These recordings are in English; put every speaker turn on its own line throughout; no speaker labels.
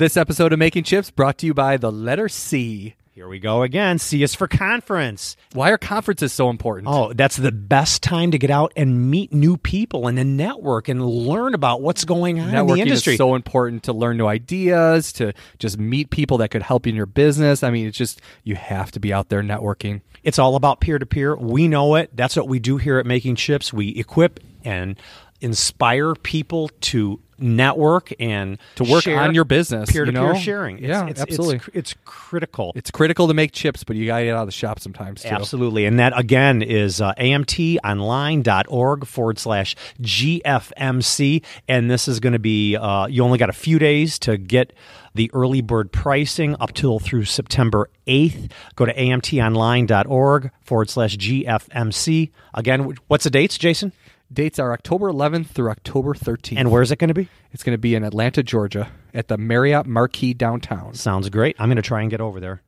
This episode of Making Chips brought to you by the letter C.
Here we go again. See us for conference.
Why are conferences so important?
Oh, that's the best time to get out and meet new people and to network and learn about what's going on in the
Networking
industry.
is so important to learn new ideas, to just meet people that could help you in your business. I mean, it's just, you have to be out there networking.
it's all about peer to peer. We know it. That's what we do here at Making Chips. We equip and inspire people to network and
To work
share
on your business,
Peer to peer sharing. It's,
Yeah,
it's,
absolutely.
It's, it's critical.
It's critical to make chips, but you got to get out of the shop sometimes, too.
Absolutely. And that again is uh, amtonline.org forward slash GFMC. And this is going to be, uh, you only got a few days to get the early bird pricing up till through September 8th. Go to amtonline.org forward slash GFMC. Again, what's the dates, Jason?
Dates are October 11th through October 13th.
And where's it going to be?
It's going to be in Atlanta, Georgia, at the Marriott Marquis downtown.
Sounds great. I'm going to try and get over there.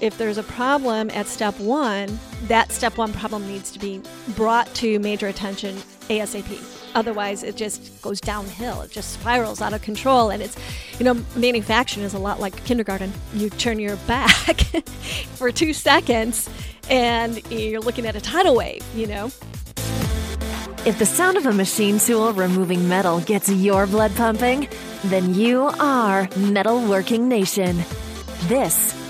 If there's a problem at step one, that step one problem needs to be brought to major attention ASAP. Otherwise, it just goes downhill. It just spirals out of control. And it's, you know, manufacturing is a lot like kindergarten. You turn your back for two seconds and you're looking at a tidal wave, you know?
If the sound of a machine tool removing metal gets your blood pumping, then you are Metalworking Nation. This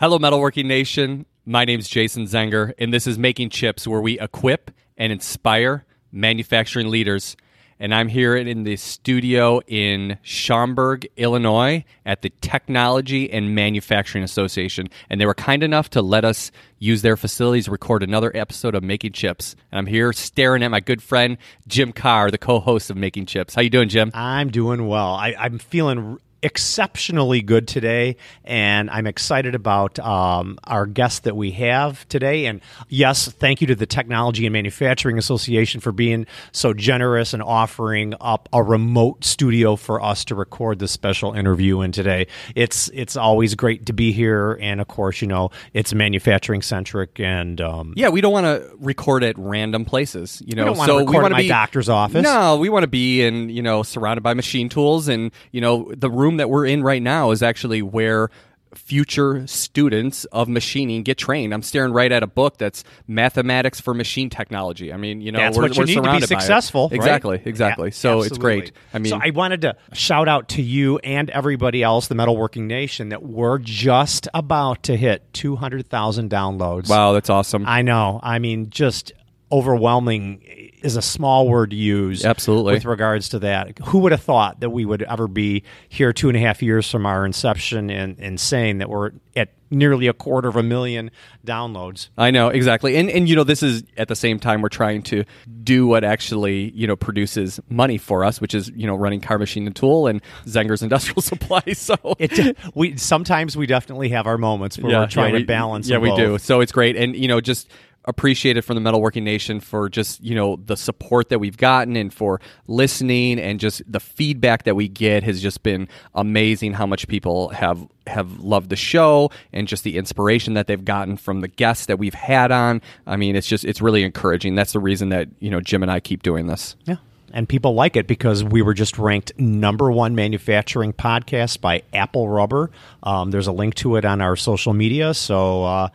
Hello, Metalworking Nation. My name is Jason Zenger, and this is Making Chips, where we equip and inspire manufacturing leaders. And I'm here in the studio in Schaumburg, Illinois, at the Technology and Manufacturing Association. And they were kind enough to let us use their facilities to record another episode of Making Chips. And I'm here staring at my good friend Jim Carr, the co-host of Making Chips. How you doing, Jim?
I'm doing well. I, I'm feeling exceptionally good today, and I'm excited about um, our guest that we have today. And yes, thank you to the Technology and Manufacturing Association for being so generous and offering up a remote studio for us to record this special interview in today. It's it's always great to be here, and of course, you know, it's manufacturing centric, and um,
Yeah, we don't want to record at random places. You know,
don't
so
record
we want to be
doctor's office.
No, we want to be in you know surrounded by machine tools, and you know the room that we're in right now is actually where future students of machining get trained. I'm staring right at a book that's mathematics for machine technology. I mean, you know,
That's
we're,
what you
we're
need to be
surrounded by it.
successful. right?
Exactly, exactly.
Yeah,
so it's great. I mean,
so I wanted to shout out to you and everybody else, the Metalworking Nation, that we're just about to hit 200,000 downloads.
wow, that's awesome.
I know. I mean, just overwhelming is a small word to use.
Absolutely.
With regards to that, who would have thought that we would ever be here two and a half years from our inception and, and saying that we're at nearly a quarter of a million downloads?
I know exactly, and and you know this is at the same time we're trying to do what actually you know produces money for us, which is you know running Carr Machine and Tool and Zenger's Industrial Supply. So
It we sometimes we definitely have our moments where we're trying
we-
to balance.
Yeah, we
both.
do. So it's great, and you know, just appreciate it from the Metalworking Nation for just you know the support that we've gotten and for listening and just the feedback that we get has just been amazing. How much people have have loved the show and just the inspiration that they've gotten from the guests that we've had on. I mean, it's just it's really encouraging. That's the reason that you know Jim and I keep doing this.
Yeah. And people like it because we were just ranked number one manufacturing podcast by Apple Rubber. Um, there's a link to it on our social media. So uh,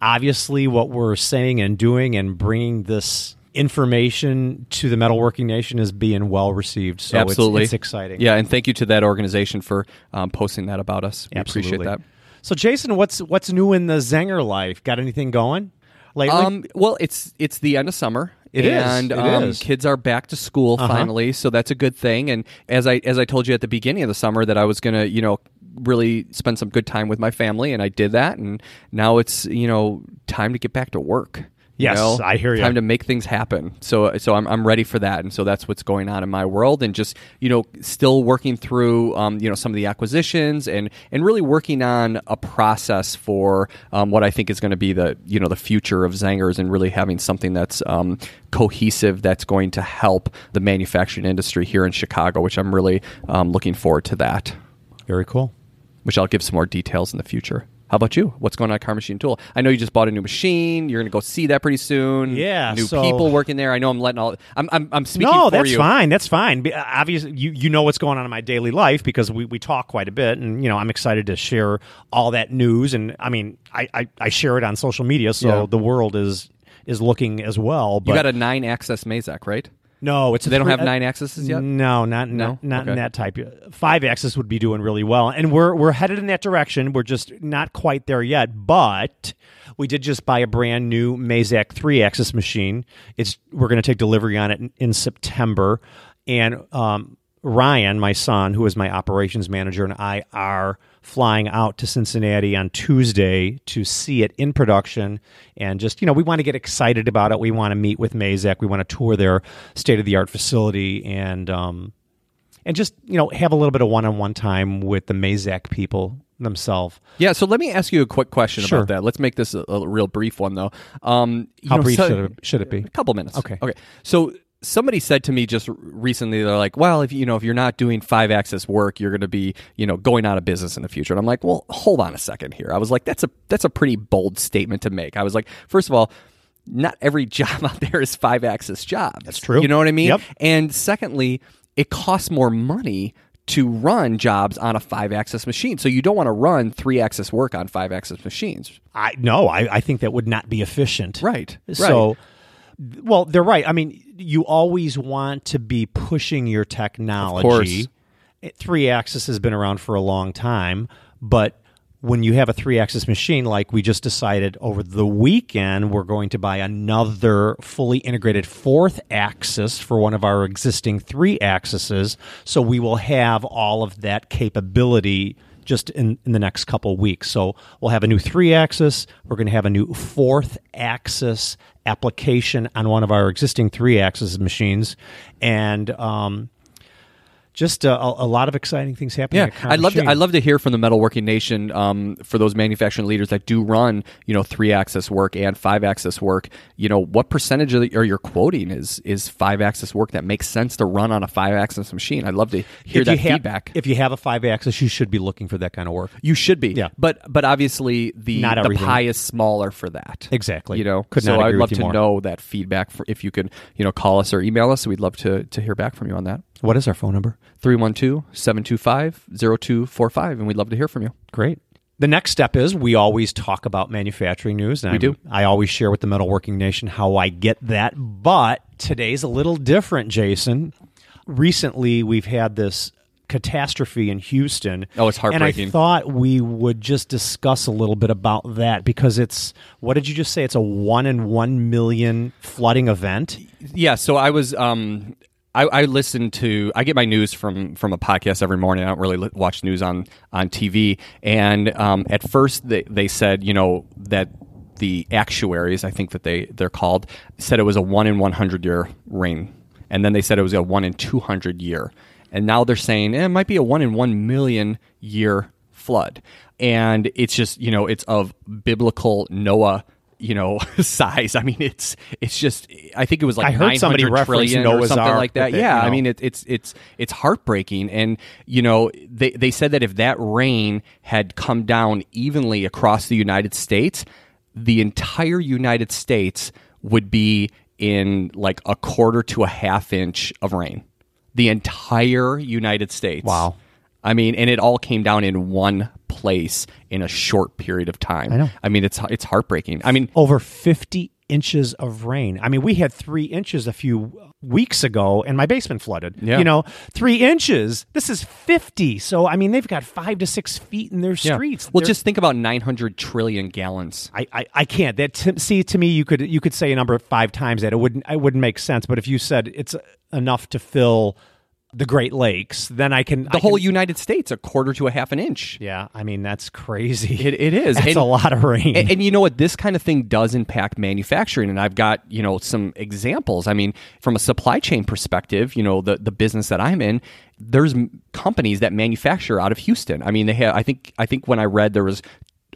obviously, what we're saying and doing and bringing this information to the metalworking nation is being well received. So it's-
Absolutely,
it's, exciting.
Yeah, and thank you to that organization for um, posting that about us. We
Absolutely.
appreciate that.
So, Jason, what's what's new in the Zenger life? Got anything going lately?
Um, well, it's it's the end of summer.
It is.
and
It
um,
is.
kids are back to school
Uh-huh.
finally, so that's a good thing. And as I as I told you at the beginning of the summer that I was gonna, you know, really spend some good time with my family, and I did that. And now it's you know time to get back to work. you
Yes,
know?
I hear ya.
Time to make things happen. So so I'm I'm ready for that, and so that's what's going on in my world, and just you know still working through um, you know some of the acquisitions and and really working on a process for um, what I think is going to be the you know the future of Zengers and really having something that's um, cohesive that's going to help the manufacturing industry here in Chicago, which I'm really um, looking forward to that.
Very cool.
Which I'll give some more details in the future. How about you? What's going on at Carr Machine Tool? I know you just bought a new machine. You're going to go see that pretty soon.
Yeah,
new
so-
people working there. I know I'm letting all. I'm I'm, I'm speaking
no,
for
that's
you.
fine. That's fine. Be- uh, Obviously, you you know what's going on in my daily life because we, we talk quite a bit, and you know I'm excited to share all that news. And I mean, I, I, I share it on social media, so
Yeah.
the world is is looking as well. But
You got a nine axis Mazak, right?
No, it's
They don't have nine axes yet.
No, not
No?
not, not in that type. Five axis would be doing really well, and we're we're headed in that direction. We're just not quite there yet, but we did just buy a brand new Mazak three axis machine. It's we're going to take delivery on it in, in September, and um, Ryan, my son, who is my operations manager, and I are flying out to Cincinnati on Tuesday to see it in production. And just, you know, we want to get excited about it. We want to meet with Mazak. We want to tour their state of the art facility and, um, and just, you know, have a little bit of one on one time with the Mazak people themselves.
Yeah. So let me ask you a quick question
Sure.
about that. Let's make this a, a real brief one, though. Um, you
How
know,
brief
so-
should, it, should it be?
A couple minutes.
Okay.
Okay. So somebody said to me just recently, they're like, "Well, if you know if you're not doing five axis work, you're going to be you know going out of business in the future." And I'm like, "Well, hold on a second here." I was like, "That's a that's a pretty bold statement to make." I was like, first of all. Not every job out there is five axis job That's
true.
You know what I mean?
Yep.
And secondly, it costs more money to run jobs on a five axis machine. So you don't want to run three axis work on five axis machines.
I no, I, I think that would not be efficient.
Right.
So, well, they're right. I mean, you always want to be pushing your technology. Three axis has been around for a long time, but when you have a three axis machine, like we just decided over the weekend, we're going to buy another fully integrated fourth axis for one of our existing three axes. So we will have all of that capability just in, in the next couple weeks. So we'll have a new three axis. We're going to have a new fourth axis application on one of our existing three axis machines. And, um, just uh, a, a lot of exciting things happening.
Yeah, I'd love to. I'd love to hear from the metalworking nation um, for those manufacturing leaders that do run, you know, three axis work and five axis work. You know, what percentage of the, or your quoting is is five axis work that makes sense to run on a five axis machine? I'd love to hear
If
that
have-
feedback.
If you have a five axis, you should be looking for that kind of work.
you should be,
Yeah.
But but obviously the
Not
the
everything.
pie is smaller for that.
Exactly.
You know,
Could
so I'd love to
more.
know that feedback. For, if you could, you know, call us or email us, we'd love to to hear back from you on that.
What is our phone number?
312-725-0245 and we'd love to hear from you.
Great. The next step is we always talk about manufacturing news. And
We
I'm-
do.
I always share with the Metalworking Nation how I get that. But today's a little different, Jason. Recently, we've had this catastrophe in Houston.
Oh, it's heartbreaking.
And I thought we would just discuss a little bit about that because it's, what did you just say? It's a one in one million flooding event.
Yeah, so I was um I, I listen to I get my news from from a podcast every morning. I don't really li- watch news on on TV. And um, at first they they said you know that the actuaries I think that they they're called said it was a one in one hundred year rain, and then they said it was a one in two hundred year, and now they're saying eh, it might be a one in one million year flood, and it's just you know it's of biblical Noah you know size. I mean, it's it's just. I think it was like
I heard somebody reference
trillion or
Noah's
something
Ark
like that.
it,
yeah,
you
I mean, it, it's it's it's heartbreaking, and you know they they said that if that rain had come down evenly across the United States, the entire United States would be in like a quarter to a half inch of rain. The entire United States.
Wow.
I mean, and it all came down in one place in a short period of time.
I know.
I mean, it's it's heartbreaking. I mean,
over 50 inches of rain. I mean, we had three inches a few weeks ago and my basement flooded.
Yeah.
You know, three inches. This is 50. So, I mean, they've got five to six feet in their
yeah.
streets.
Well,
They're-
just think about 900 trillion gallons.
I, I, I can't. That to, see to me, you could you could say a number of five times that it wouldn't it wouldn't make sense. But if you said it's enough to fill the Great Lakes, then I can
The whole United States, a quarter to a half an inch.
Yeah, I mean that's crazy.
It, it is. And-
a lot of rain.
And, and you know what? This kind of thing does impact manufacturing, and I've got you know some examples. I mean, from a supply chain perspective, you know the the business that I'm in, there's companies that manufacture out of Houston. I mean, they have. I think I think when I read there was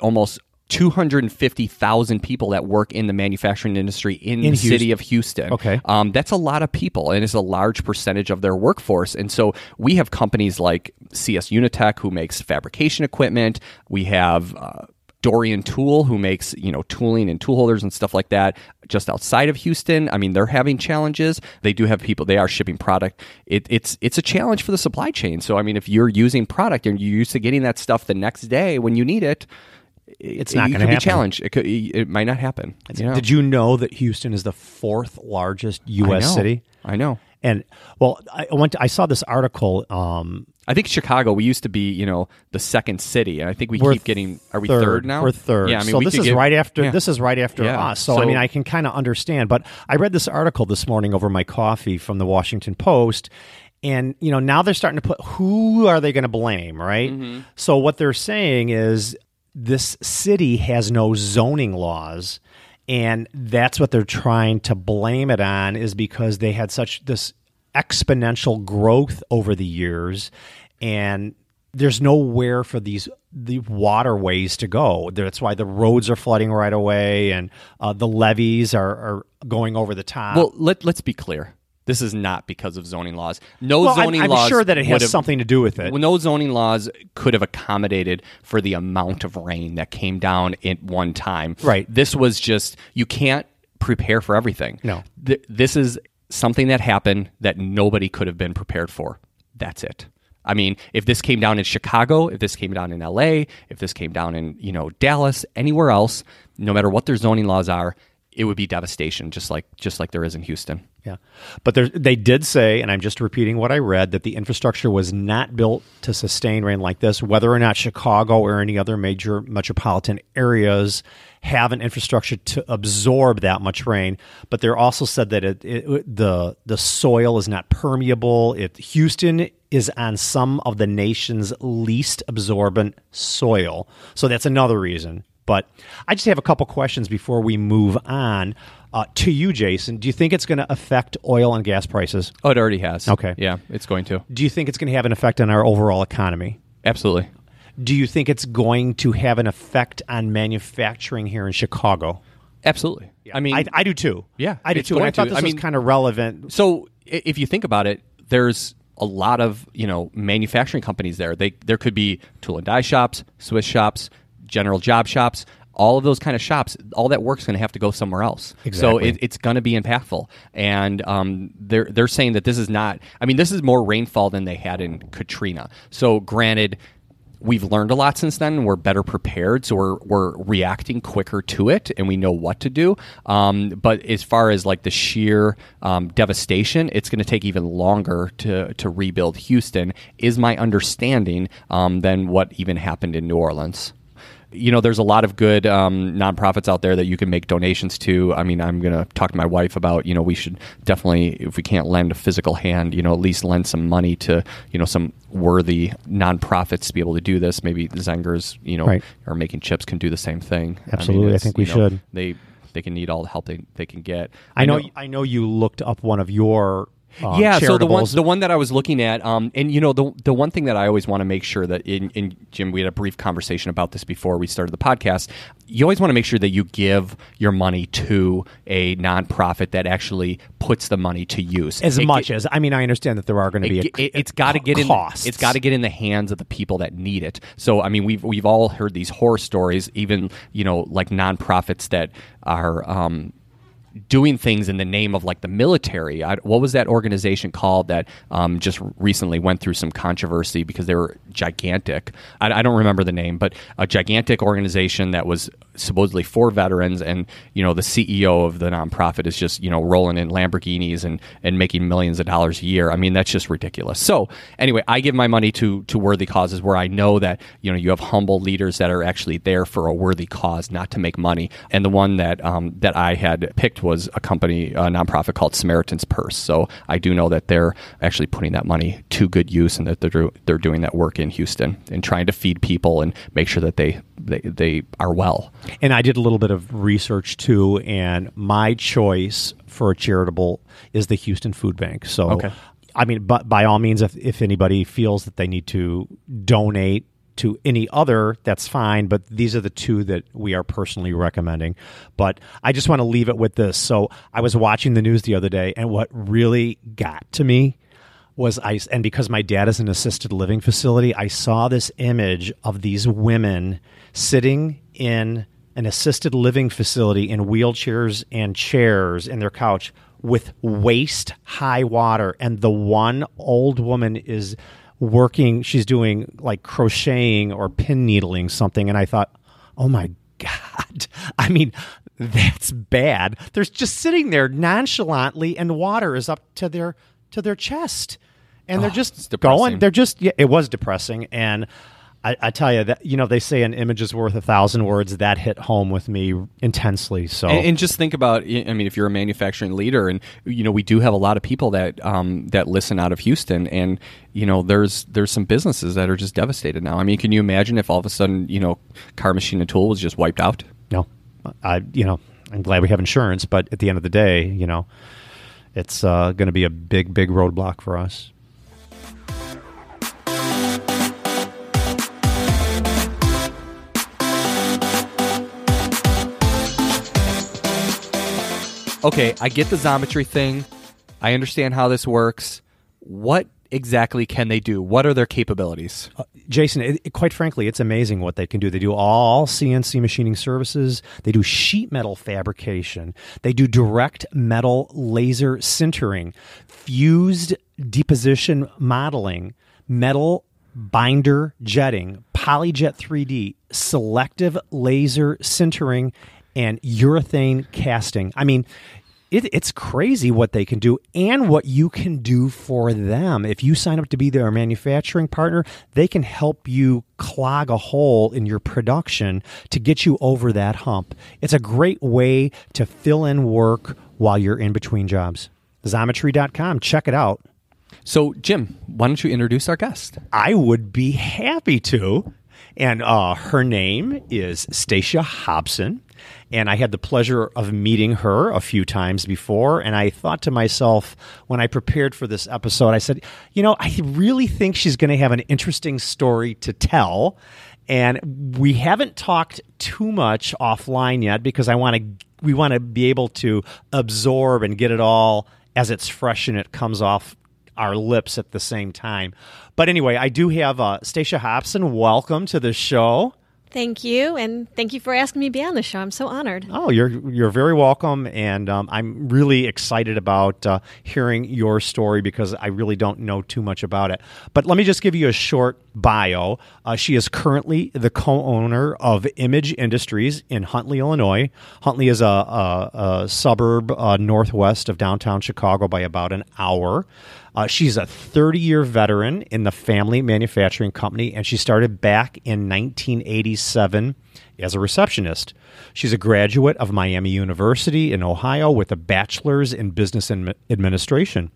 almost. 250,000 people that work in the manufacturing industry in,
In
the city of Houston.
Okay.
Um, that's a lot of people, and it's a large percentage of their workforce. And so we have companies like CS Unitec, who makes fabrication equipment. We have uh, Dorian Tool, who makes you know tooling and tool holders and stuff like that, just outside of Houston. I mean, they're having challenges. They do have people. They are shipping product. It, it's it's a challenge for the supply chain. So I mean, if you're using product and you're used to getting that stuff the next day when you need it.
It's not gonna
could be challenged. It could. It might not happen. you know?
Did you know that Houston is the fourth largest U.S.
I
city?
I know.
And well, I went. To, I saw this article. Um,
I think Chicago. We used to be, you know, the second city, and I think we keep getting. Are we third, now?
We're third.
Yeah, I mean,
so this is
get-
right after.
yeah.
This is right after us. So, I mean, I can kind of understand. But I read this article this morning over my coffee from the Washington Post, and you know now they're starting to put who are they going to blame, right?
Mm-hmm.
So what they're saying is this city has no zoning laws. And that's what they're trying to blame it on is because they had such this exponential growth over the years and there's nowhere for these the waterways to go. That's why the roads are flooding right away, and uh, the levees are, are going over the top.
Well, let let's be clear. This is not because of zoning laws. No
Well, I'm- I'm
laws.
sure that it has something to do with it.
No zoning laws could have accommodated for the amount of rain that came down at one time.
Right.
This was just you can't prepare for everything.
No.
Th- this is something that happened that nobody could have been prepared for. That's it. I mean, if this came down in Chicago, if this came down in LA, if this came down in, you know, Dallas, anywhere else, no matter what their zoning laws are, it would be devastation just like just like there is in Houston.
Yeah. But there, they did say, and I'm just repeating what I read, that the infrastructure was not built to sustain rain like this, whether or not Chicago or any other major metropolitan areas have an infrastructure to absorb that much rain. But they're also said that it, it, the, the soil is not permeable. It, Houston is on some of the nation's least absorbent soil. So that's another reason. But I just have a couple questions before we move on. Uh, to you, Jason, do you think it's going to affect oil and gas prices?
Oh, it already has.
Okay.
Yeah, it's going to.
Do you think it's going to have an effect on our overall economy?
Absolutely.
Do you think it's going to have an effect on manufacturing here in Chicago?
Absolutely. I mean,
I, I do too.
Yeah,
I do too. And I thought this
I
was kind of relevant.
so if you think about it, there's a lot of you know manufacturing companies there. They there could be tool and die shops, Swiss shops, general job shops. All of those kind of shops, all that work's going to have to go somewhere else. So it, it's going to be impactful, and um, they're they're saying that this is not. I mean, this is more rainfall than they had in Katrina. So granted, we've learned a lot since then. and We're better prepared, so we're we're reacting quicker to it, and we know what to do. Um, but as far as like the sheer um, devastation, it's going to take even longer to to rebuild Houston. Is my understanding um, than what even happened in New Orleans you know, there's a lot of good um, nonprofits out there that you can make donations to. I mean, I'm going to talk to my wife about, you know, we should definitely, if we can't lend a physical hand, you know, at least lend some money to, you know, some worthy nonprofits to be able to do this. Maybe Zengers, you know,
Right.
or making chips can do the same thing.
Absolutely. I
it's,
think we
you know,
should.
They they can need all the help they, they can get.
I know, I know you looked up one of your um,
yeah, so the one the one that I was looking at, um, and you know the the one thing that I always want to make sure that in, in Jim, we had a brief conversation about this before we started the podcast. You always want to make sure that you give your money to a nonprofit that actually puts the money to use
as
It-
much as I mean, I understand that there are going to be a,
it, has got to get in.
costs.
It's got to get in the hands of the people that need it. So I mean, we've we've all heard these horror stories, even you know, like nonprofits that are. Um, doing things in the name of like the military. I, what was that organization called that um, just recently went through some controversy because they were gigantic? I, I don't remember the name, but a gigantic organization that was supposedly for veterans, and you know the CEO of the nonprofit is just you know rolling in Lamborghinis and and making millions of dollars a year. I mean that's just ridiculous. So anyway, I give my money to to worthy causes where I know that you know you have humble leaders that are actually there for a worthy cause, not to make money. And the one that um, that I had picked was a company, a nonprofit called Samaritan's Purse. So I do know that they're actually putting that money to good use and that they're, they're doing that work in Houston and trying to feed people and make sure that they, they, they are well.
And I did a little bit of research too, and my choice for a charitable is the Houston Food Bank. So,
Okay.
I mean, but by all means, if, if anybody feels that they need to donate to any other, that's fine. But these are the two that we are personally recommending. But I just want to leave it with this. So I was watching the news the other day, and what really got to me was I and because my dad is an assisted living facility, I saw this image of these women sitting in an assisted living facility in wheelchairs and chairs in their couch with waist high water and the one old woman is working she's doing like crocheting or pin needling something and I thought, "Oh my god." I mean, that's bad. They're just sitting there nonchalantly and water is up to their to their chest. And they're
oh,
just going. They're just yeah, it was depressing and I, I tell you that you know they say an image is worth a thousand words. That hit home with me intensely. So
And, and just think about, I mean, if you're a manufacturing leader, and you know, we do have a lot of people that um, that listen out of Houston, and you know, there's there's some businesses that are just devastated now. I mean, can you imagine if all of a sudden, you know, Carr, machine, and tool was just wiped out?
no, I you know I'm glad we have insurance, but at the end of the day, you know, it's uh, going to be a big big roadblock for us.
Okay, I get the Xometry thing. I understand how this works. What exactly can they do? What are their capabilities?
Uh, Jason, it, it- quite frankly, it's amazing what they can do. They do all CNC machining services. They do sheet metal fabrication. They do direct metal laser sintering, fused deposition modeling, metal binder jetting, polyjet 3D, selective laser sintering, and urethane casting. I mean, it, it's crazy what they can do and what you can do for them. If you sign up to be their manufacturing partner, they can help you clog a hole in your production to get you over that hump. It's a great way to fill in work while you're in between jobs. Xometry.com, check it out.
So, Jim, why don't you introduce our guest?
I would be happy to. And uh, her name is Stacia Hobson. And I had the pleasure of meeting her a few times before. And I thought to myself, when I prepared for this episode, I said, you know, I really think she's going to have an interesting story to tell. And we haven't talked too much offline yet because I want to we want to be able to absorb and get it all as it's fresh and it comes off our lips at the same time. But anyway, I do have uh, Stacia Hobson. Welcome to the show.
Thank you, and thank you for asking me to be on the show. I'm so honored.
Oh, you're you're very welcome, and um, I'm really excited about uh, hearing your story because I really don't know too much about it. But let me just give you a short bio. Uh, she is currently the co-owner of Image Industries in Huntley, Illinois. Huntley is a, a, a suburb uh, northwest of downtown Chicago by about an hour. Uh, she's a 30 year veteran in the family manufacturing company, and she started back in 1987 as a receptionist. She's a graduate of Miami University in Ohio with a bachelor's in business Admi- administration.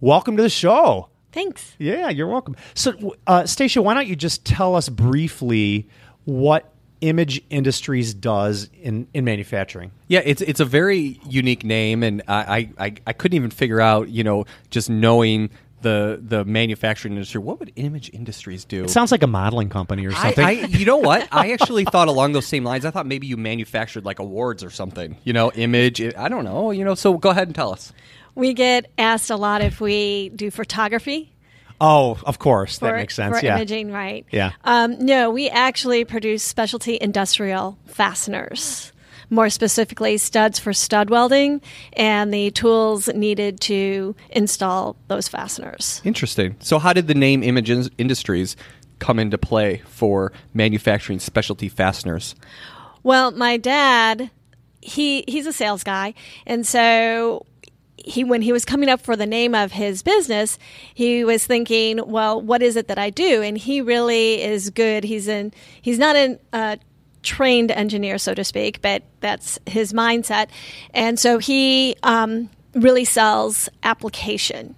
Welcome to the show.
Thanks.
Yeah, you're welcome. So, uh, Stacia, why don't you just tell us briefly what Image Industries does in, in manufacturing?
Yeah, it's it's a very unique name, and I, I, I- I couldn't even figure out, you know, just knowing the the manufacturing industry, what would Image Industries do?
It sounds like a modeling company or
I,
something.
I, you know what? I actually thought along those same lines. I thought maybe you manufactured like awards or something. You know, image. I don't know. You know, so go ahead and tell us.
We get asked a lot if we do photography.
Oh, of course. That makes sense.
For
yeah.
imaging, right?
Yeah.
Um, no, we actually produce specialty industrial fasteners. More specifically, studs for stud welding and the tools needed to install those fasteners.
Interesting. So, how did the name Image Industries come into play for manufacturing specialty fasteners?
Well, my dad, he he's a sales guy, and so he when he was coming up for the name of his business, he was thinking, well, what is it that I do? And he really is good. He's in he's not in uh, trained engineer, so to speak, but that's his mindset. And so he um, really sells application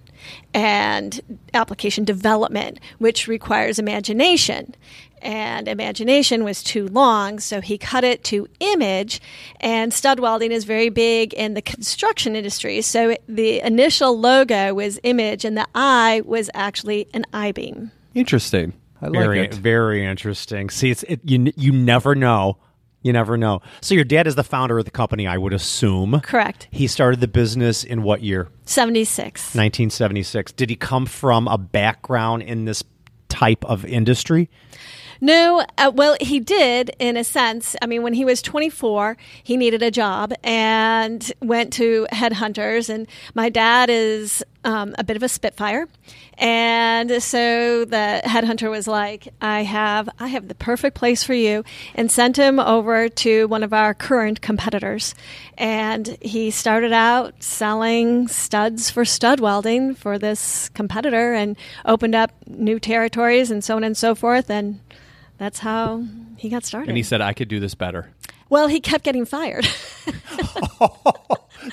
and application development, which requires imagination. And imagination was too long, so he cut it to image. And stud welding is very big in the construction industry. So the initial logo was image, and the I was actually an I beam.
Interesting. I
very,
like it.
very interesting. See, it's it, you. You never know. You never know. So your dad is the founder of the company, I would assume.
Correct.
He started the business in what year?
76.
1976. Did he come from a background in this type of industry?
No, uh, well, he did in a sense. I mean, when he was 24, he needed a job and went to headhunters. And my dad is um, a bit of a spitfire, and so the headhunter was like, "I have, I have the perfect place for you," and sent him over to one of our current competitors. And he started out selling studs for stud welding for this competitor, and opened up new territories and so on and so forth. And that's how he got started.
And he said, I could do this better.
well, he kept getting fired.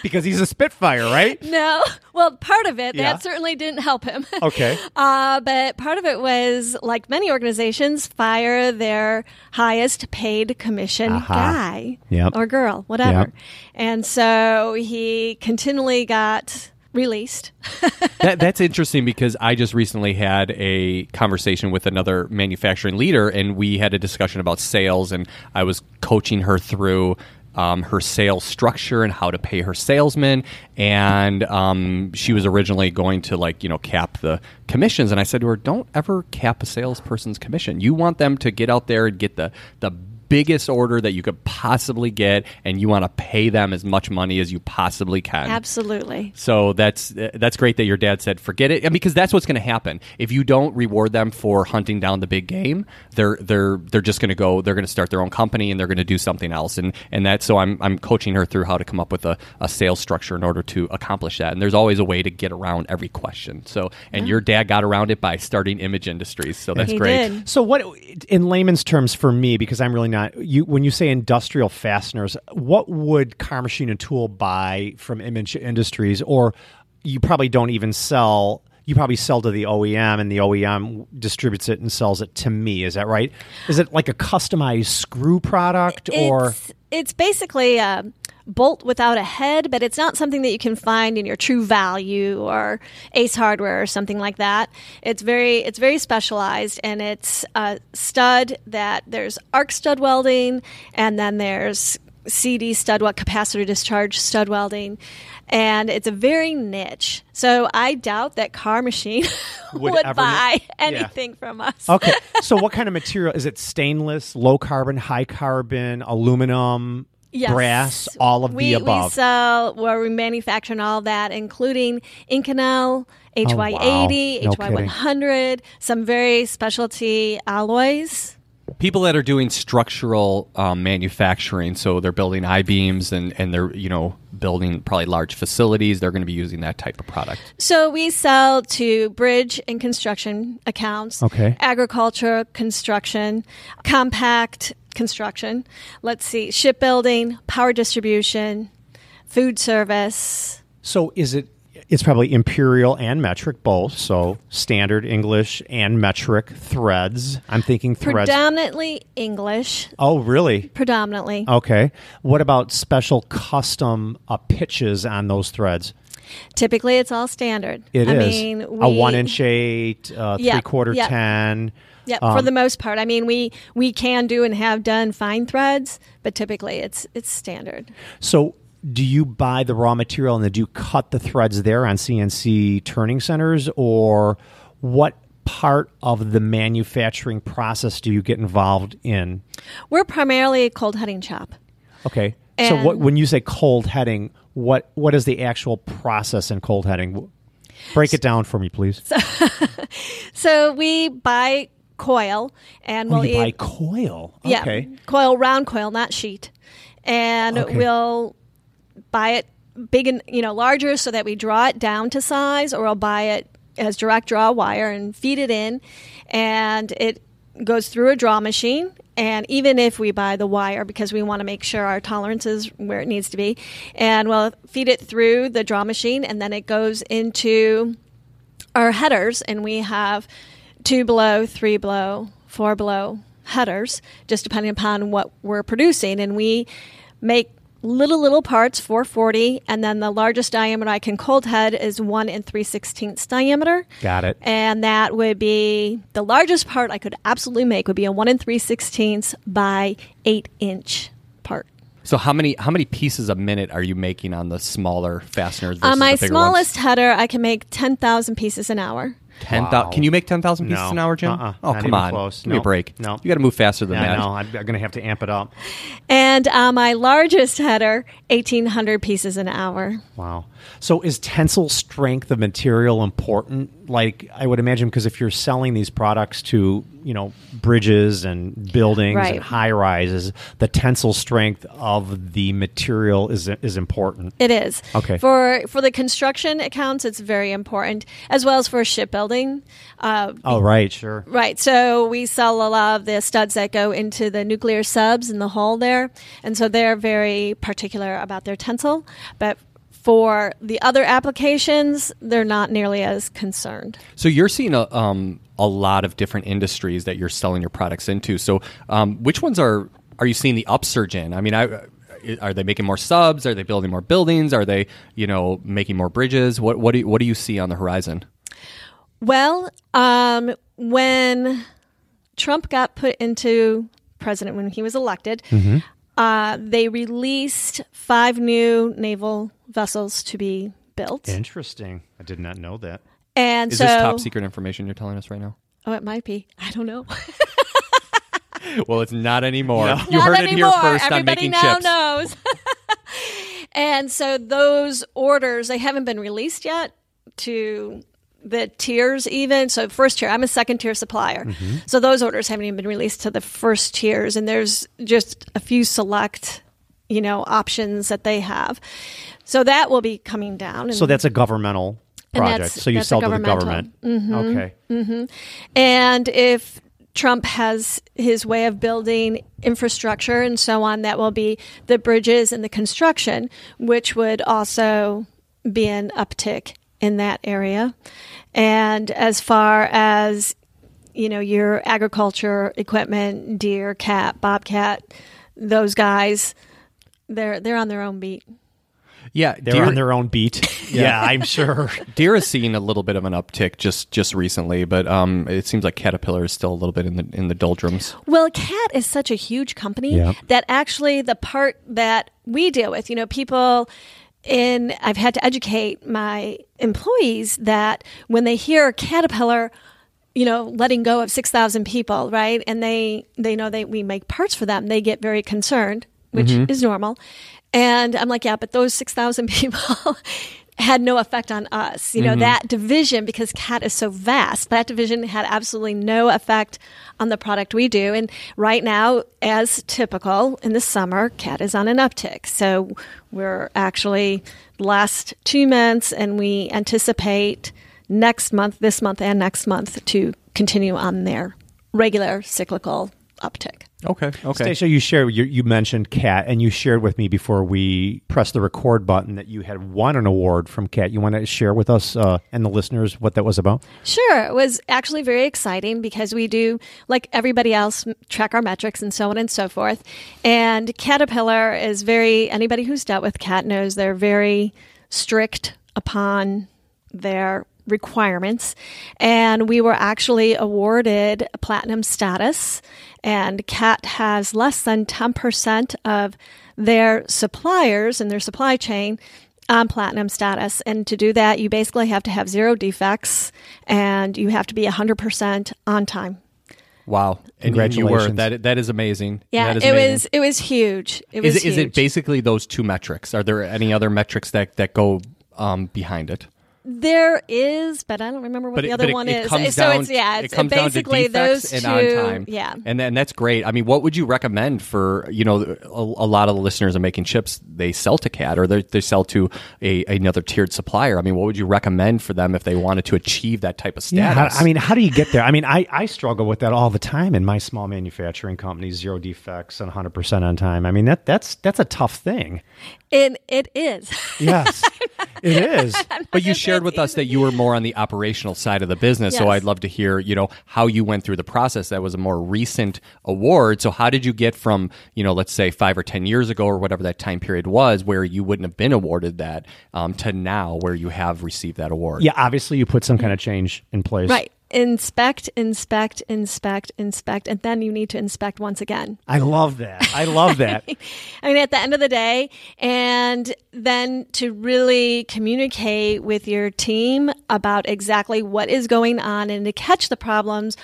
Because he's a Spitfire, right?
no, well, part of it
Yeah.
that certainly didn't help him.
Okay.
Uh, but part of it was, like many organizations, fire their highest paid commission
Aha.
guy
Yep.
or girl, whatever.
Yep.
And so he continually got released.
that, that's interesting because I just recently had a conversation with another manufacturing leader, and we had a discussion about sales, and I was coaching her through. Um, her sales structure and how to pay her salesmen, and um, she was originally going to like you know cap the commissions, and I said to her, "Don't ever cap a salesperson's commission. You want them to get out there and get the the biggest order that you could possibly get, and you want to pay them as much money as you possibly can."
Absolutely.
So that's that's great that your dad said forget it, and because that's what's going to happen if you don't reward them for hunting down the big game. They're they're they're just going to go. They're going to start their own company and they're going to do something else. And and that's so I'm I'm coaching her through how to come up with a, a sales structure in order to accomplish that. And there's always a way to get around every question. So and your dad got around it by starting Image Industries. So that's
He
great.
did.
So what in layman's terms for me because I'm really not you when you say industrial fasteners what would Carr machine and tool buy from Image Industries? Or you probably don't even sell you probably sell to the OEM and the OEM distributes it and sells it to me. Is that right? Is it like a customized screw product or?
It's, basically a bolt without a head, but it's not something that you can find in your True Value or Ace Hardware or something like that. It's very it's very specialized, and it's a stud that there's arc stud welding, and then there's CD stud what capacitor discharge stud welding. And it's a very niche. So I doubt that Carr Machine
Would
would,
ever-
buy
Yeah.
anything from us.
Okay. so what kind of material is it stainless, low carbon, high carbon, aluminum,
Yes.
brass, all of
we,
the above?
We sell where we manufacture and all that, including Inconel, HY80,
Oh, wow. No
HY100, some very specialty alloys.
people that are doing structural um, manufacturing, so they're building I beams and, and they're you know building probably large facilities, they're going to be using that type of product.
So we sell to bridge and construction accounts,
Okay.
agriculture, construction, compact construction. Let's see, shipbuilding, power distribution, food service.
So is it? It's probably imperial and metric both. So standard English and metric threads. I'm thinking threads.
Predominantly English,
oh, really?
predominantly.
Okay. What about special custom uh, pitches on those threads?
Typically, it's all standard.
It is
I mean,
a one inch eight, uh,
Yeah,
three quarter
yeah.
ten.
Yeah,
Um,
for the most part. I mean, we we can do and have done fine threads, but typically it's it's standard.
So, do you buy the raw material and then do you cut the threads there on CNC turning centers, or what part of the manufacturing process do you get involved in?
We're primarily a cold heading shop.
Okay. so, what when you say cold heading, what what is the actual process in cold heading? Break it down for me, please.
So we buy coil, and
oh,
we'll
you buy
eat-
coil.
yeah
Okay.
coil round coil, not sheet, and
Okay.
we'll buy it big and you know larger so that we draw it down to size, or I'll buy it as direct draw wire and feed it in, and it goes through a draw machine and even if we buy the wire because we want to make sure our tolerance is where it needs to be, and we'll feed it through the draw machine, and then it goes into our headers, and we have two blow, three blow, four blow headers, just depending upon what we're producing, and we make little little parts 440 and then the largest diameter i can cold head is 1 and 3 sixteenths diameter
Got it.
and that would be the largest part i could absolutely make would be a 1 and 3 sixteenths by 8 inch part
So how many how many pieces a minute are you making on the smaller fasteners?
On my smallest
ones?
header i can make 10000 pieces an hour
ten thousand.
Wow.
Can you make ten thousand pieces
No.
an hour, Jim?
Uh-uh.
Oh
Not
come
even
on,
close.
give me a break.
No.
you got to move faster than
I
that.
know. I'm, I'm going to have to amp it up.
and on my largest header 1800 pieces an hour
Wow. So is tensile strength of material important? Like I would imagine, because if you're selling these products to you know bridges and buildings
Right.
and high rises, the tensile strength of the material is is important.
It is.
Okay.
For for the construction accounts, it's very important, as well as for shipbuilding. Uh,
Oh right, sure.
Right. So we sell a lot of the studs that go into the nuclear subs in the hull there. And so they're very particular about their tensile. But for the other applications, they're not nearly as concerned.
So you're seeing a um, a lot of different industries that you're selling your products into. So um, which ones are are you seeing the upsurge in? I mean, I, are they making more subs? Are they building more buildings? Are they you know making more bridges? What what do you, what do you see on the horizon?
Well, um, when Trump got put into president, when he was elected, uh, they released five new naval vessels to be built.
Interesting. I did not know that.
And
Is
so,
this top secret information you're telling us right now?
oh, it might be. I don't know.
Well, it's not anymore.
No.
You
Not
heard it here first
Everybody
on making
now
chips.
knows. and so those orders they haven't been released yet to the tiers even so first tier i'm a second tier supplier
Mm-hmm.
so those orders haven't even been released to the first tiers and there's just a few select you know options that they have so that will be coming down and,
So that's a governmental project. so you sell to the government. Okay.
And if Trump has his way of building infrastructure and so on, that will be the bridges and the construction, which would also be an uptick in that area. And as far as you know, your agriculture equipment, Deere, cat, bobcat, those guys, they're they're on their own beat.
Yeah,
They're
Deere,
on their own beat. yeah, I'm sure.
Deere is seeing a little bit of an uptick just just recently, but um, it seems like Caterpillar is still a little bit in the in the doldrums.
Well, CAT is such a huge company
Yeah.
that actually the part that we deal with, you know, people in I've had to educate my employees that when they hear Caterpillar, you know, letting go of 6,000 people, right? And they they know that we make parts for them, they get very concerned, which mm-hmm. is normal. And I'm like, yeah, but those 6,000 people had no effect on us. You know, mm-hmm. that division, because CAT is so vast, that division had absolutely no effect on the product we do. And right now, as typical in the summer, CAT is on an uptick. So we're actually last two months, and we anticipate next month, this month, and next month to continue on their regular cyclical uptick.
Okay, okay.
Stacia, you shared you, you mentioned Cat, and you shared with me before we pressed the record button that you had won an award from Cat. You want to share with us uh, and the listeners what that was about?
Sure. It was actually very exciting because we do, like everybody else, track our metrics and so on and so forth. And Caterpillar is very, anybody who's dealt with CAT knows they're very strict upon their requirements. And we were actually awarded platinum status. And CAT has less than 10% of their suppliers and their supply chain on platinum status. And to do that, you basically have to have zero defects and you have to be 100% on time.
Wow, and, and you were
Congratulations.
that that is amazing.
Yeah,
That is
it
amazing.
was it was huge. It was
Is it, is
huge.
it basically those two metrics? Are there any other metrics that that go um, behind it?
There is, but I don't remember what
But
the
it,
other
but it-
one
it
is.
comes
so
down,
it's yeah,
it
it's
comes down to
basically
defects
those
and
two.
on time.
Yeah.
and then that's great. I mean, what would you recommend for you know a, a lot of the listeners are making chips they sell to CAT or they they sell to a another tiered supplier. I mean, what would you recommend for them if they wanted to achieve that type of status?
Yeah, how- I mean, how do you get there? I mean, I, I struggle with that all the time in my small manufacturing company, zero defects and 100% on time. I mean, that that's that's a tough thing.
It it is.
Yes, it is.
But you shared with us that you were more on the operational side of the business, so I'd love to hear, you know, how you went through the process. That was a more recent award. So how did you get from, you know, let's say five or ten years ago or whatever that time period was, where you wouldn't have been awarded that, um, to now where you have received that award?
Yeah, obviously, you put some kind of change in place.
right. Inspect, inspect, inspect, inspect, and then you need to inspect once again.
I love that. I love that.
I mean, at the end of the day, and then to really communicate with your team about exactly what is going on and to catch the problems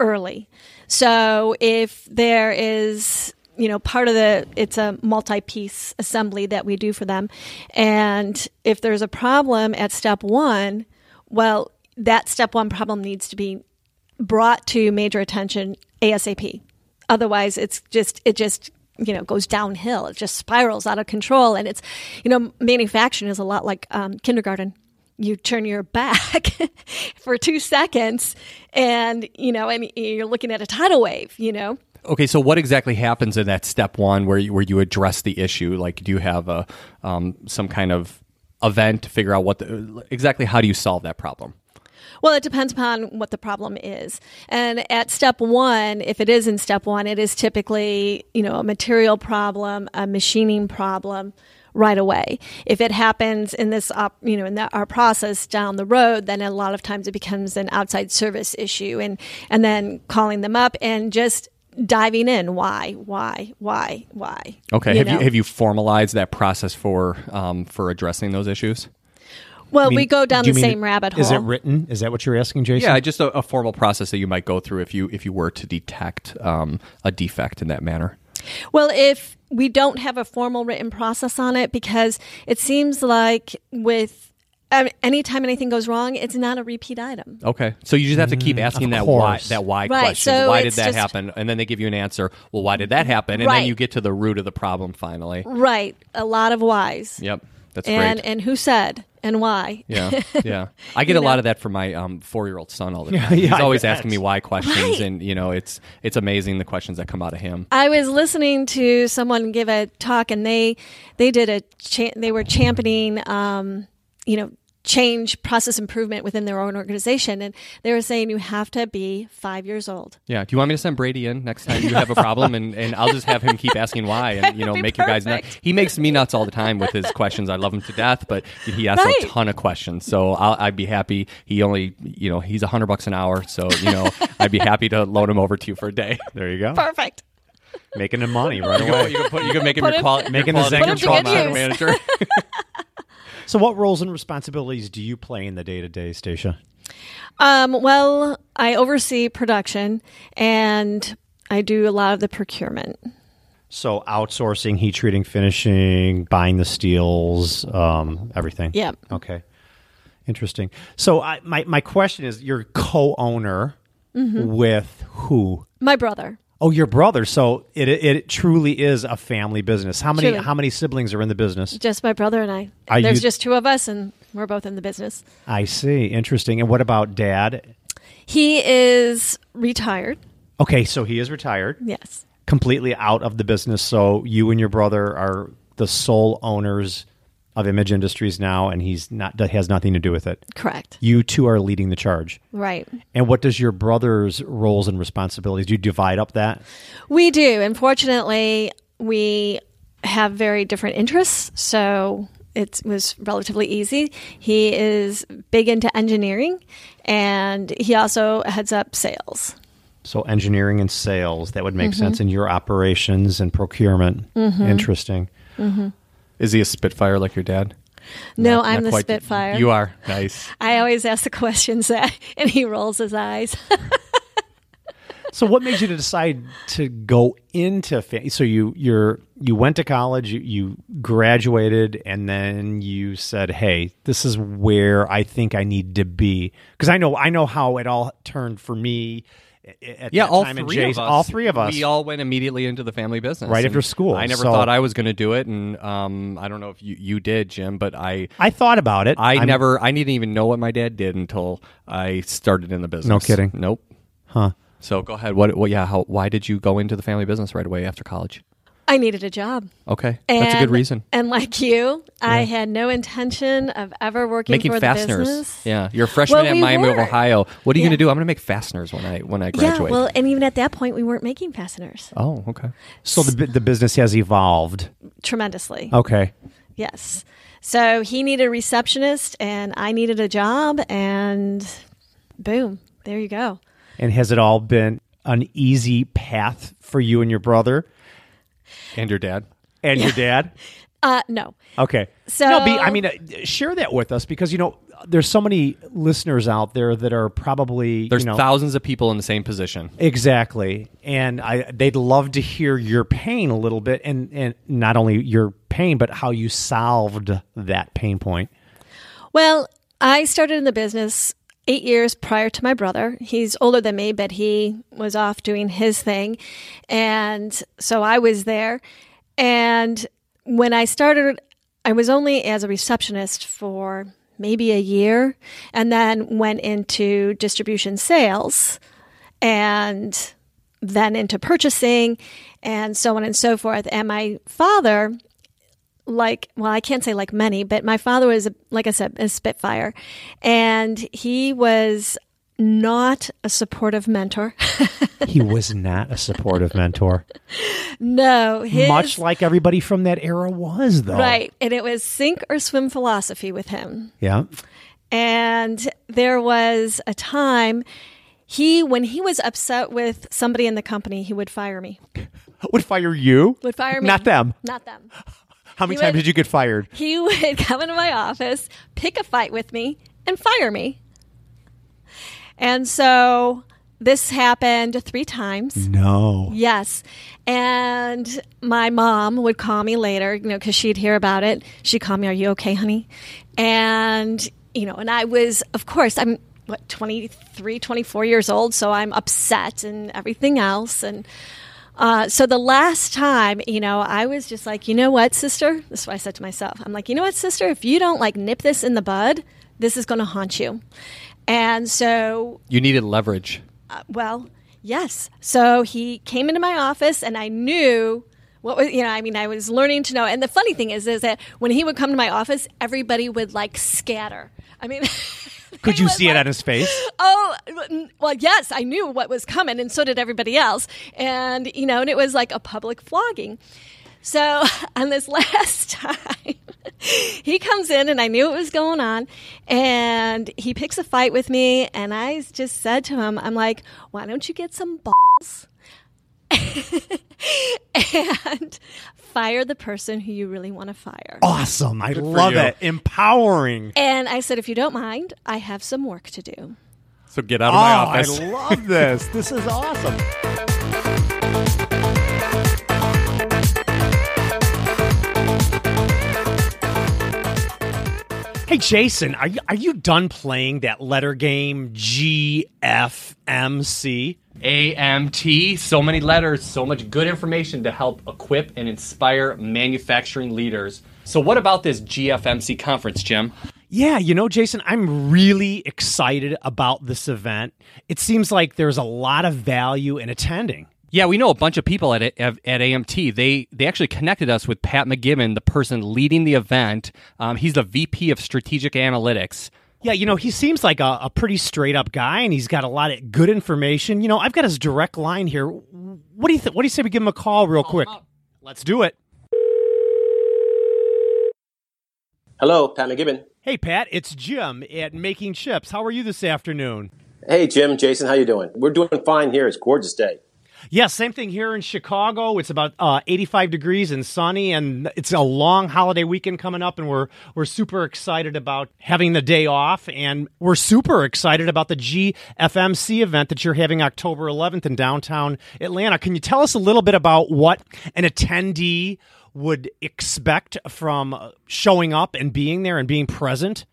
early. So if there is you know part of the it's a multi-piece assembly that we do for them and if there's a problem at step 1 well that step 1 problem needs to be brought to major attention ASAP. Otherwise, it's just it just you know goes downhill. It just spirals out of control, and it's you know manufacturing is a lot like um, kindergarten. You turn your back for two seconds, and you know, and you're looking at a tidal wave. You know,
Okay, so what exactly happens in that step one where you, where you address the issue? Like, do you have a um, some kind of event to figure out what the, exactly how do you solve that problem?
Well, it depends upon what the problem is. And at step one, if it is in step one, it is typically, you know, a material problem, a machining problem right away. If it happens in this, op, you know, in the, our process down the road, then a lot of times it becomes an outside service issue and, and then calling them up and just diving in. Why, why, why, why?
Okay, have
know?
you have you formalized that process for um, for addressing those issues?
Well,
I mean,
we go down
do
the
you mean
same rabbit hole.
Is it written? Is that what you're asking, Jason?
Yeah, just a, a formal process that you might go through if you if you were to detect um, a defect in that manner.
Well, if we don't have a formal written process on it, because it seems like with um, anytime anything goes wrong, it's not a repeat item.
Okay, so you just have to keep asking that why that why
Right,
question.
so
why did that
just-
happen? And then they give you an answer. Well, why did that happen? And
Right.
then you get to the root of the problem finally.
Right, a lot of whys.
Yep, that's
and
great.
and who said and why?
Yeah, yeah. I get a lot of that from my um, four-year-old son all the time.
Yeah,
He's
I
always
bet.
asking me why questions,
Right.
and you know, it's it's amazing the questions that come out of him.
I was listening to someone give a talk, and they they did a cha- they were championing, um, you know, change process improvement within their own organization, and they were saying you have to be five years old.
Yeah. Do you want me to send Brady in next time you have a problem, and, and I'll just have him keep asking why, and you know,
be
make you guys nuts. He makes me nuts all the time with his questions. I love him to death, but he asks
Right.
a ton of questions. So I'll, I'd be happy. He only, you know, he's a hundred bucks an hour, so you know, I'd be happy to loan him over to you for a day.
There you go.
Perfect.
Making him money right
You can,
away.
you can, put, you can make him
Put
your,
him-
quali-
Making
your
the
quality
Put him
control manager.
So, what roles and responsibilities do you play in the day to day, Stacia?
Um, well, I oversee production and I do a lot of the procurement.
So, outsourcing, heat treating, finishing, buying the steels, um, everything.
Yep.
Okay. Interesting. So, I, my my question is: You're co-owner
Mm-hmm.
with who?
My brother.
Oh, your brother. So it it truly is a family business. How many
Truly.
how many siblings are in the business?
Just my brother and I.
Are
There's
you-
just two of us, and we're both in the business.
I see. Interesting. And what about dad?
He is retired.
Okay, so he is retired,
Yes.
completely out of the business. So you and your brother are the sole owners of Image Industries now, and he's not has nothing to do with it.
Correct.
You two are leading the charge.
Right.
And what does your brother's roles and responsibilities? Do you divide up that?
We do. Unfortunately, we have very different interests, so it was relatively easy. He is big into engineering, and he also heads up sales.
So engineering and sales that would make
Mm-hmm.
sense in your operations and procurement. Interesting.
Is he a Spitfire like your dad?
No,
Not-
I'm
not
the
quite.
Spitfire.
You are nice.
I always ask the questions that, uh, and he rolls his eyes.
So what made you to decide to go into fa- so you you're you went to college, you, you graduated, and then you said, "Hey, this is where I think I need to be." Because I know I know how it all turned for me. At
yeah,
that
all
time,
three
Jay's-
of us.
all three of us.
We all went immediately into the family business
Right after school,
I never
so-
thought I was going to do it, and um, I don't know if you, you did, Jim, but I
I thought about it.
I
I'm-
never I didn't even know what my dad did until I started in the business.
No kidding.
Nope.
Huh.
So go ahead. What? Well, yeah. How? Why did you go into the family business right away after college?
I needed a job.
Okay, that's a good reason.
And like you, I had no intention of ever working
Making
for
fasteners.
the business.
Yeah, you're a freshman
Well,
at
we
Miami of
were.
Ohio. What are you
Yeah.
going to do? I'm going to make fasteners when I when I graduate.
Yeah, well, and even at that point, we weren't making fasteners
oh, okay.
So the the business has evolved.
tremendously.
Okay.
Yes. So he needed a receptionist, and I needed a job, and boom, there you go.
And has it all been an easy path for you and your brother
And your dad.
and your dad?
Uh, no.
Okay.
So-
no, be, I mean, uh, share that with us because you know there's so many listeners out there that are probably
There's
you know,
thousands of people in the same position.
exactly, and I they'd love to hear your pain a little bit, and and not only your pain, but how you solved that pain point.
Well, I started in the business eight years prior to my brother. He's older than me, but he was off doing his thing. And so I was there. And when I started, I was only as a receptionist for maybe a year and then went into distribution sales and then into purchasing and so on and so forth. And my father like well i can't say like many but my father was like i said a spitfire and he was not a supportive mentor
He was not a supportive mentor,
no his,
much like everybody from that era was, though.
right and it was sink or swim philosophy with him
Yeah.
and there was a time he when he was upset with somebody in the company he would fire me
Would fire you?
would fire me
Not them.
not them
How many times
would-
did you get fired?
he would come into my office, pick a fight with me, and fire me. And so this happened three times.
No.
Yes. And my mom would call me later, you know, because she'd hear about it. She'd call me, Are you okay, honey? And, you know, and I was, of course, I'm what, 23, 24 years old, so I'm upset and everything else. And uh, so the last time, you know, I was just like, you know what, sister? This is what I said to myself. I'm like, you know what, sister? If you don't like nip this in the bud, this is going to haunt you. And so
You needed leverage.
uh, well, yes. So he came into my office, and I knew what was, you know, I mean, I was learning to know. And the funny thing is, is that when he would come to my office, everybody would like scatter. I mean,
Could you see it on his face?
Oh, well, yes, I knew what was coming, and so did everybody else. And, you know, and it was like a public flogging. So on this last time, he comes in, and I knew what was going on, and he picks a fight with me, and I just said to him, I'm like, why don't you get some balls? And fire the person who you really want to fire.
Awesome. I
for
love
you.
it. Empowering.
And I said, if you don't mind, I have some work to do.
So get out of my
oh,
office.
I love this. this is awesome. Hey Jason, are you are you done playing that letter game GFMC?
AMT, so many letters, so much good information to help equip and inspire manufacturing leaders. So, what about this GFMC conference, Jim?
Yeah, you know, Jason, I'm really excited about this event. It seems like there's a lot of value in attending.
Yeah, we know a bunch of people at at, at AMT. They they actually connected us with Pat McGibbon, the person leading the event. Um, he's the VP of Strategic Analytics.
Yeah, you know, he seems like a, a pretty straight up guy, and he's got a lot of good information. You know, I've got his direct line here. What do you th- What do you say we give him a call real quick? Let's do it.
Hello, Pat McGibbon.
Hey, Pat, it's Jim at Making Chips. How are you this afternoon?
Hey, Jim, Jason, how you doing? We're doing fine here. It's a gorgeous day.
Yeah, same thing here in Chicago. It's about uh, 85 degrees and sunny, and it's a long holiday weekend coming up, and we're we're super excited about having the day off, and we're super excited about the GFMC event that you're having October 11th in downtown Atlanta. Can you tell us a little bit about what an attendee would expect from showing up and being there and being present?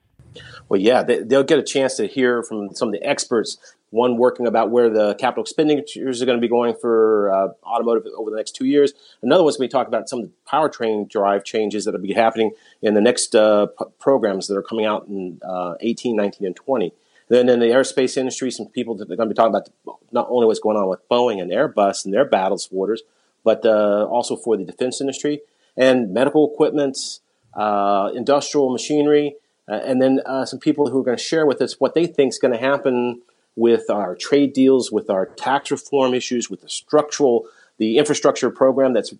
Well, yeah, they, will get a chance to hear from some of the experts one working about where the capital expenditures are going to be going for uh, automotive over the next two years. Another one's going to be talking about some of the powertrain drive changes that will be happening in the next uh, p- programs that are coming out in uh, 18, 19, and 20. Then in the aerospace industry, some people that are going to be talking about not only what's going on with Boeing and Airbus and their battles waters, but uh, also for the defense industry and medical equipment, uh, industrial machinery, uh, and then some people who are going to share with us what they think is going to happen with our trade deals, with our tax reform issues, with the structural, the infrastructure program that's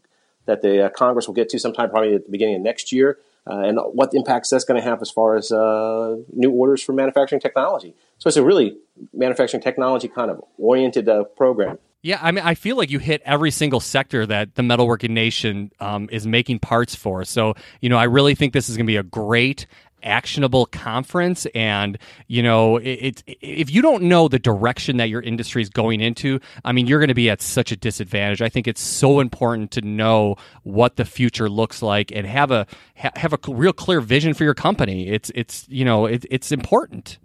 that the uh, Congress will get to sometime probably at the beginning of next year, uh, and what impacts that's going to have as far as uh, new orders for manufacturing technology. So it's a really manufacturing technology kind of oriented uh, program.
Yeah, I mean, I feel like you hit every single sector that the metalworking nation um, is making parts for. So, you know, I really think this is going to be a great actionable conference and you know it's it, if you don't know the direction that your industry is going into i mean you're going to be at such a disadvantage. I think it's so important to know what the future looks like and have a have a real clear vision for your company. It's it's you know it, it's important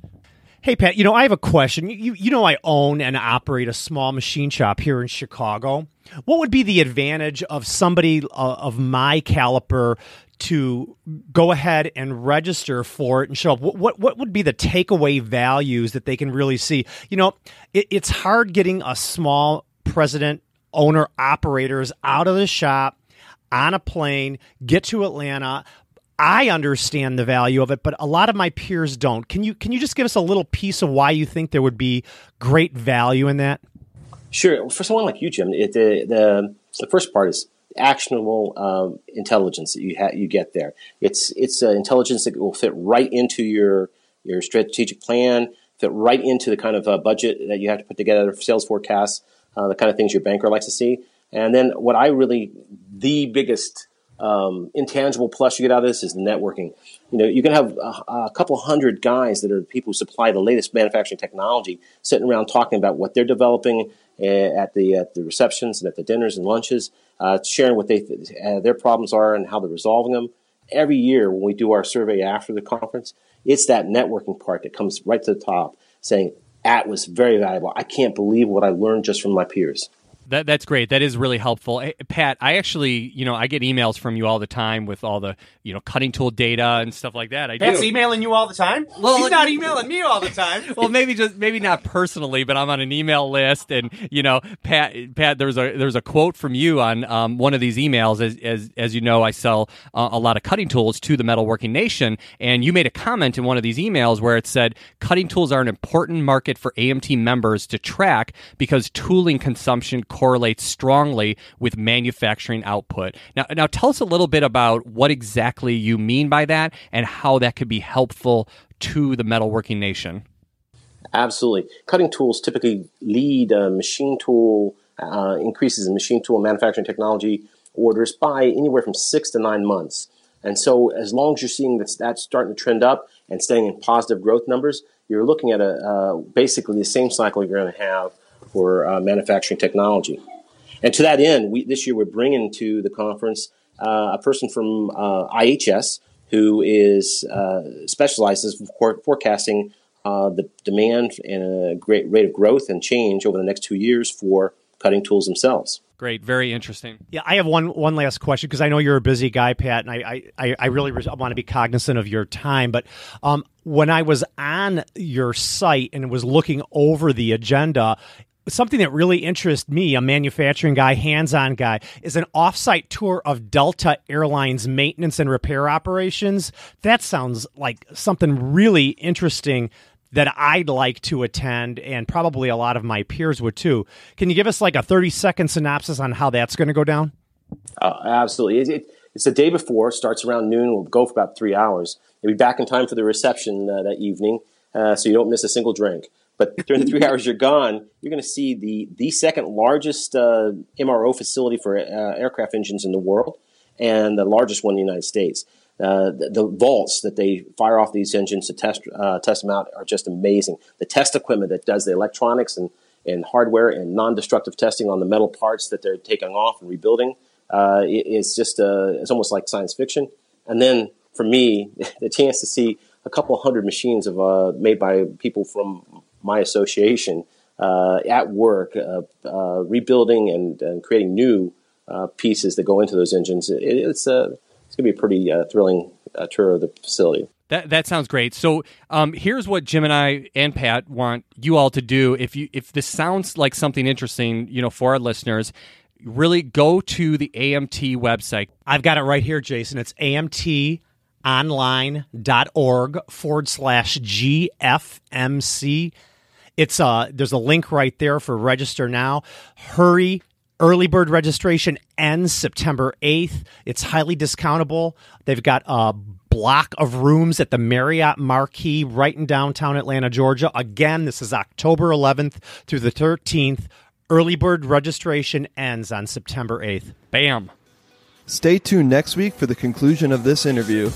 Hey Pat, you know I have a question. You you know I own and operate a small machine shop here in Chicago. What would be the advantage of somebody uh, of my caliber to go ahead and register for it and show up? What, what, what would be the takeaway values that they can really see? You know, it, it's hard getting a small president, owner, operators out of the shop on a plane, get to Atlanta. I understand the value of it, but a lot of my peers don't. Can you can you just give us a little piece of why you think there would be great value in that?
Sure. For someone like you, Jim, it, the, the the first part is actionable um, intelligence that you ha- you get there. It's it's uh, intelligence that will fit right into your your strategic plan, fit right into the kind of uh, budget that you have to put together, sales forecasts, uh, the kind of things your banker likes to see. And then what I really the biggest um, intangible plus you get out of this is the networking. You know, you can have a, a, couple hundred guys that are people who supply the latest manufacturing technology sitting around talking about what they're developing eh, at the at the receptions and at the dinners and lunches, uh, sharing what they uh, their problems are and how they're resolving them. Every year when we do our survey after the conference, it's that networking part that comes right to the top, saying, "That was very valuable. I can't believe what I learned just from my peers."
That that's great. That is really helpful. Hey, Pat, I actually, you know, I get emails from you all the time with all the, you know, cutting tool data and stuff like that. I
Pat's do. emailing you all the time. Well, he's not emailing me all the time.
well, maybe just maybe not personally, but I'm on an email list, and you know, Pat, Pat, there's a there's a quote from you on um, one of these emails. As as as you know, I sell uh, a lot of cutting tools to the metalworking nation, and you made a comment in one of these emails where it said cutting tools are an important market for AMT members to track because tooling consumption correlates strongly with manufacturing output. Now, now tell us a little bit about what exactly you mean by that and how that could be helpful to the metalworking nation.
Absolutely. Cutting tools typically lead uh, machine tool uh, increases in machine tool manufacturing technology orders by anywhere from six to nine months. And so, as long as you're seeing that that's starting to trend up and staying in positive growth numbers, you're looking at a uh, basically the same cycle you're going to have for uh, manufacturing technology. And to that end, we, this year we're bringing to the conference uh, a person from uh, IHS who is uh, specializes in forecasting uh, the demand and a great rate of growth and change over the next two years for cutting tools themselves.
Great, very interesting.
Yeah, I have one one last question because I know you're a busy guy, Pat, and I I, I really want to be cognizant of your time. But um, when I was on your site and was looking over the agenda, something that really interests me, a manufacturing guy, hands on guy, is an offsite tour of Delta Airlines maintenance and repair operations. That sounds like something really interesting that I'd like to attend, and probably a lot of my peers would too. Can you give us like a 30 second synopsis on how that's going to go down?
Uh, absolutely. It, it, it's the day before, starts around noon, we'll go for about three hours. You'll be back in time for the reception uh, that evening, uh, so you don't miss a single drink. But during the three hours you're gone, you're going to see the the second largest uh, MRO facility for uh, aircraft engines in the world, and the largest one in the United States. Uh, the, the, vaults that they fire off these engines to test uh, test them out are just amazing. The test equipment that does the electronics and, and hardware and non-destructive testing on the metal parts that they're taking off and rebuilding uh, is just uh, it's almost like science fiction. And then for me, the chance to see a couple hundred machines of uh, made by people from my association uh, at work, uh, uh, rebuilding and, and, creating new uh, pieces that go into those engines. It, it's uh, it's going to be a pretty thrilling tour of the facility.
That that sounds great. So um, here's what Jim and I and Pat want you all to do. If you if this sounds like something interesting, you know, for our listeners, really go to the AMT website.
I've got it right here, Jason. It's AMT online.org forward slash GFMC. It's uh there's a link right there for register now. Hurry. Early bird registration ends September 8th. It's highly discountable. They've got a block of rooms at the Marriott Marquis right in downtown Atlanta, Georgia. Again, this is October 11th through the 13th. Early bird registration ends on September 8th.
Bam.
Stay tuned next week for the conclusion of this interview.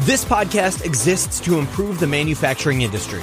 This podcast exists to improve the manufacturing industry.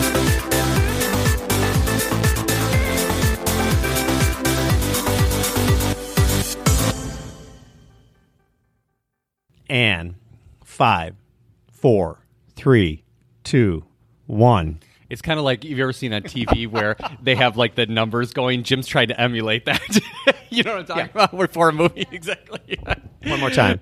And five, four, three, two, one.
It's kind of like you've ever seen on TV where they have like the numbers going. Jim's trying to emulate that. you know what I'm talking yeah. about? We're for a movie exactly.
One more time.